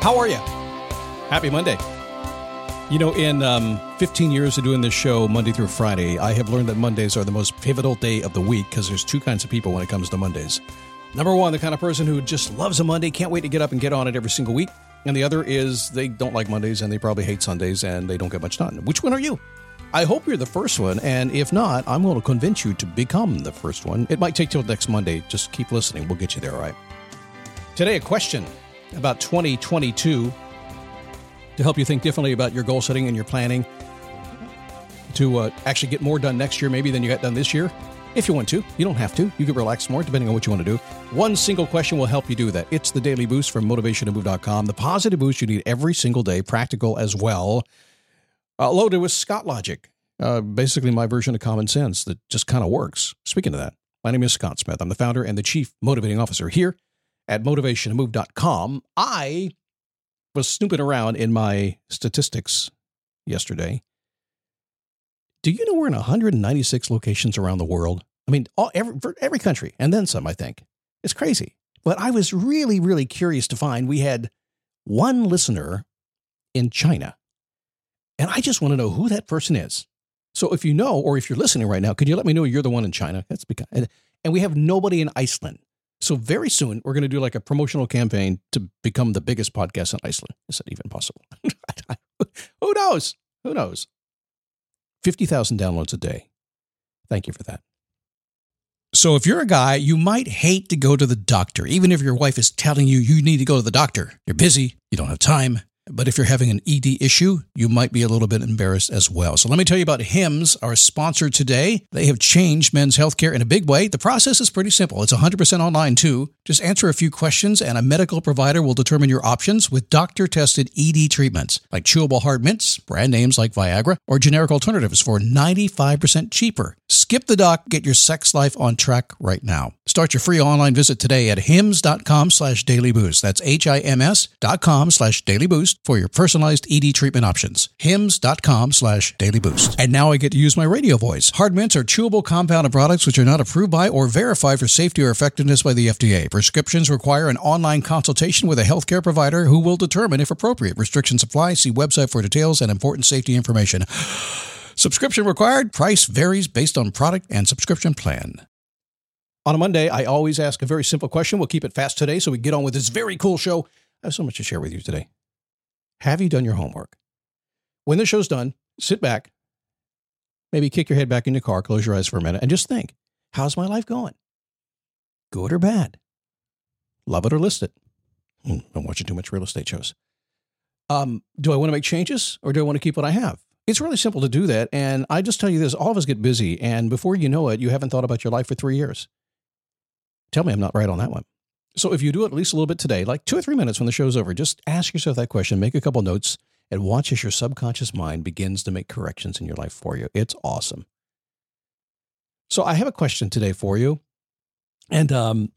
How are you? Happy Monday. You know, in um, 15 years of doing this show Monday through Friday, I have learned that Mondays are the most pivotal day of the week because there's two kinds of people when it comes to Mondays. Number one, the kind of person who just loves a Monday, can't wait to get up and get on it every single week. And the other is they don't like Mondays and they probably hate Sundays and they don't get much done. Which one are you? I hope you're the first one, and if not, I'm going to convince you to become the first one. It might take till next Monday. Just keep listening. We'll get you there, all right? Today, a question about 2022 to help you think differently about your goal setting and your planning to uh, actually get more done next year, maybe than you got done this year. If you want to, you don't have to. You can relax more depending on what you want to do. One single question will help you do that. It's the daily boost from motivationtomove.com. The positive boost you need every single day, practical as well. Uh, loaded with Scott Logic, uh, basically my version of common sense that just kind of works. Speaking of that, my name is Scott Smith. I'm the founder and the chief motivating officer here at motivationmove.com, I was snooping around in my statistics yesterday. Do you know we're in 196 locations around the world? I mean, all, every, every country and then some, I think. It's crazy. But I was really, really curious to find we had one listener in China. And I just want to know who that person is. So if you know, or if you're listening right now, could you let me know you're the one in China? That's because, and, and we have nobody in Iceland. So very soon we're going to do like a promotional campaign to become the biggest podcast in Iceland. Is that even possible? Who knows? Who knows? 50,000 downloads a day. Thank you for that. So if you're a guy, you might hate to go to the doctor, even if your wife is telling you you need to go to the doctor. You're busy, you don't have time. But if you're having an ED issue, you might be a little bit embarrassed as well. So let me tell you about HIMS, our sponsor today. They have changed men's healthcare in a big way. The process is pretty simple. It's 100% online too. Just answer a few questions and a medical provider will determine your options with doctor-tested ED treatments like chewable hard mints, brand names like Viagra, or generic alternatives for 95% cheaper. Skip the doc, get your sex life on track right now. Start your free online visit today at hims.com slash dailyboost. That's H-I-M-S dot com slash dailyboost for your personalized ED treatment options. hims.com slash daily boost. And now I get to use my radio voice. Hard mints are chewable compound of products which are not approved by or verified for safety or effectiveness by the FDA. Prescriptions require an online consultation with a healthcare provider who will determine if appropriate. Restrictions apply. See website for details and important safety information. Subscription required. Price varies based on product and subscription plan. On a Monday, I always ask a very simple question. We'll keep it fast today so we get on with this very cool show. I have so much to share with you today. Have you done your homework? When the show's done, sit back, maybe kick your head back in your car, close your eyes for a minute, and just think how's my life going? Good or bad? Love it or list it? Hmm, I'm watching too much real estate shows. Um, do I want to make changes or do I want to keep what I have? It's really simple to do that. And I just tell you this all of us get busy. And before you know it, you haven't thought about your life for three years. Tell me I'm not right on that one. So if you do it at least a little bit today, like two or three minutes when the show's over, just ask yourself that question, make a couple notes, and watch as your subconscious mind begins to make corrections in your life for you. It's awesome. So I have a question today for you. And um,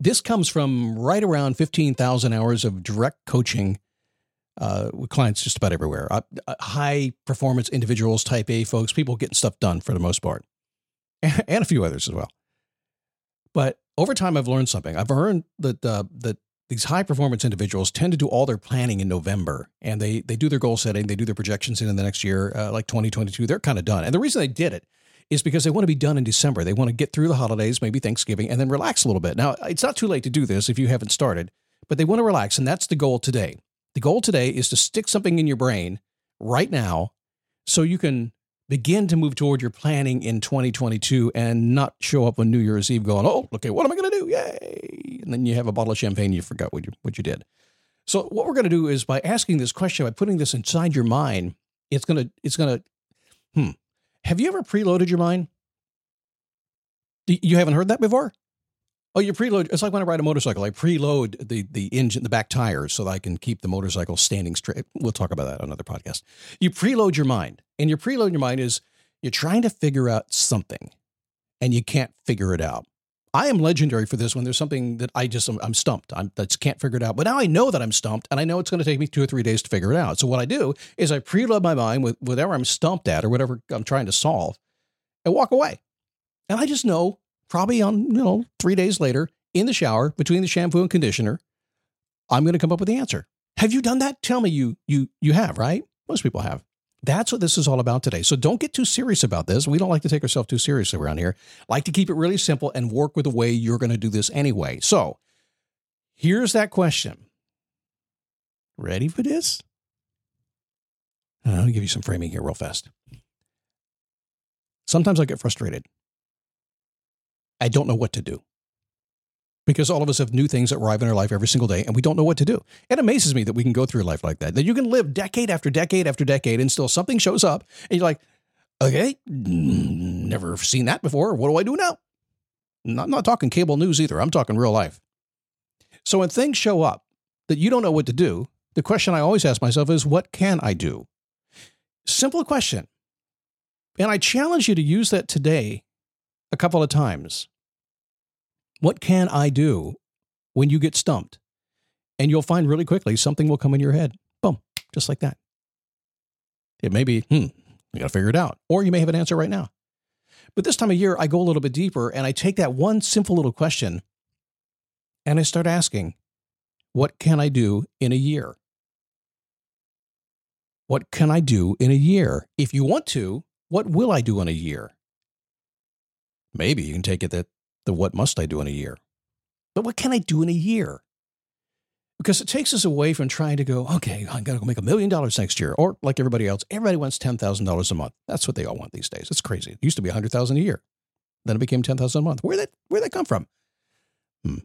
this comes from right around 15,000 hours of direct coaching uh, with clients just about everywhere. Uh, uh, high performance individuals, type A folks, people getting stuff done for the most part, and, and a few others as well. But over time, I've learned something. I've learned that uh, that these high performance individuals tend to do all their planning in November and they, they do their goal setting, they do their projections in, the next year, uh, like 2022. They're kind of done. And the reason they did it is because they want to be done in December. They want to get through the holidays, maybe Thanksgiving, and then relax a little bit. Now, it's not too late to do this if you haven't started, but they want to relax. And that's the goal today. The goal today is to stick something in your brain right now so you can begin to move toward your planning in 2022 and not show up on New Year's Eve going, oh, okay, what am I going to do? Yay. And then you have a bottle of champagne, you forgot what you, what you did. So what we're going to do is by asking this question, by putting this inside your mind, it's going to, it's going to, hmm. Have you ever preloaded your mind? You haven't heard that before? Oh, you preload. It's like when I ride a motorcycle. I preload the the engine, the back tires, so that I can keep the motorcycle standing straight. We'll talk about that on another podcast. You preload your mind, and your preload your mind is you're trying to figure out something, and you can't figure it out. I am legendary for this when there's something that I just I'm, I'm stumped. I just can't figure it out. But now I know that I'm stumped, and I know it's going to take me two or three days to figure it out. So what I do is I preload my mind with whatever I'm stumped at or whatever I'm trying to solve, and walk away. And I just know probably on, you know, three days later in the shower between the shampoo and conditioner, I'm going to come up with the answer. Have you done that? Tell me you you you have, right? Most people have. That's what this is all about today. So don't get too serious about this. We don't like to take ourselves too seriously around here. Like to keep it really simple and work with the way you're going to do this anyway. So here's that question. Ready for this? I'll give you some framing here real fast. Sometimes I get frustrated. I don't know what to do. Because all of us have new things that arrive in our life every single day and we don't know what to do. It amazes me that we can go through life like that. That you can live decade after decade after decade and still something shows up and you're like, okay, never seen that before. What do I do now? I'm not talking cable news either. I'm talking real life. So when things show up that you don't know what to do, the question I always ask myself is, what can I do? Simple question. And I challenge you to use that today a couple of times. What can I do when you get stumped? And you'll find really quickly something will come in your head. Boom, just like that. It may be, hmm, you got to figure it out. Or you may have an answer right now. But this time of year, I go a little bit deeper and I take that one simple little question and I start asking, what can I do in a year? What can I do in a year? If you want to, what will I do in a year? Maybe you can take it that the what must I do in a year? But what can I do in a year? Because it takes us away from trying to go, okay, I'm going to go make a million dollars next year. Or like everybody else, everybody wants $10,000 a month. That's what they all want these days. It's crazy. It used to be 100000 a year. Then it became 10000 a month. Where that, where that come from? Hmm.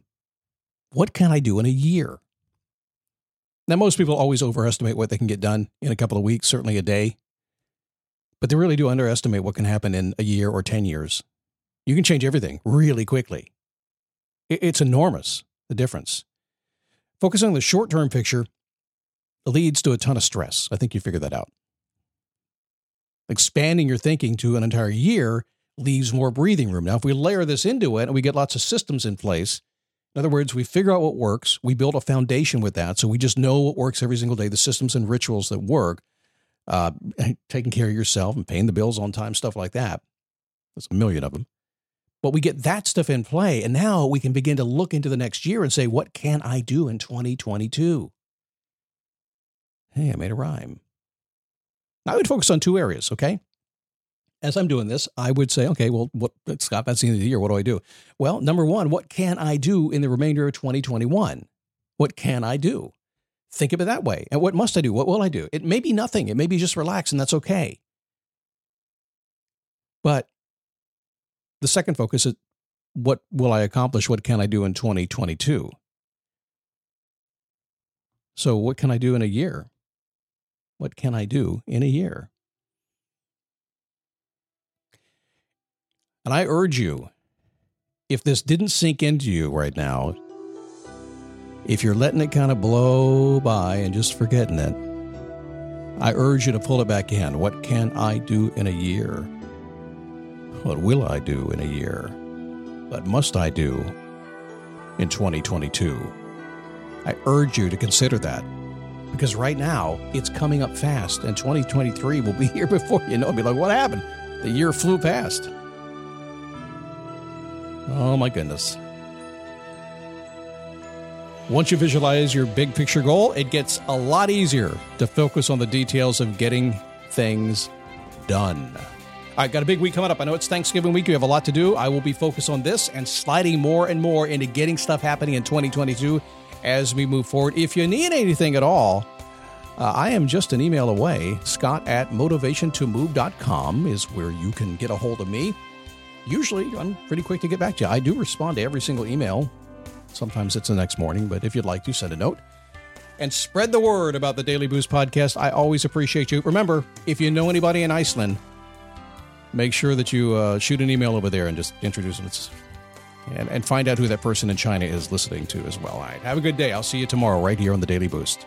What can I do in a year? Now, most people always overestimate what they can get done in a couple of weeks, certainly a day. But they really do underestimate what can happen in a year or 10 years. You can change everything really quickly. It's enormous, the difference. Focusing on the short term picture leads to a ton of stress. I think you figured that out. Expanding your thinking to an entire year leaves more breathing room. Now, if we layer this into it and we get lots of systems in place, in other words, we figure out what works, we build a foundation with that. So we just know what works every single day, the systems and rituals that work, uh, taking care of yourself and paying the bills on time, stuff like that. There's a million of them. But we get that stuff in play. And now we can begin to look into the next year and say, what can I do in 2022? Hey, I made a rhyme. I would focus on two areas, okay? As I'm doing this, I would say, okay, well, what, Scott, that's the end of the year. What do I do? Well, number one, what can I do in the remainder of 2021? What can I do? Think of it that way. And what must I do? What will I do? It may be nothing. It may be just relax, and that's okay. But the second focus is what will I accomplish? What can I do in 2022? So, what can I do in a year? What can I do in a year? And I urge you, if this didn't sink into you right now, if you're letting it kind of blow by and just forgetting it, I urge you to pull it back in. What can I do in a year? What will I do in a year? What must I do in 2022? I urge you to consider that because right now it's coming up fast and 2023 will be here before you know it. Be like, what happened? The year flew past. Oh my goodness. Once you visualize your big picture goal, it gets a lot easier to focus on the details of getting things done. Right, got a big week coming up. I know it's Thanksgiving week. You have a lot to do. I will be focused on this and sliding more and more into getting stuff happening in 2022 as we move forward. If you need anything at all, uh, I am just an email away. Scott at motivationtomove.com is where you can get a hold of me. Usually, I'm pretty quick to get back to you. I do respond to every single email. Sometimes it's the next morning, but if you'd like to, send a note. And spread the word about the Daily Boost podcast. I always appreciate you. Remember, if you know anybody in Iceland, make sure that you uh, shoot an email over there and just introduce them. and, and find out who that person in China is listening to as well. All right. Have a good day. I'll see you tomorrow right here on the Daily Boost.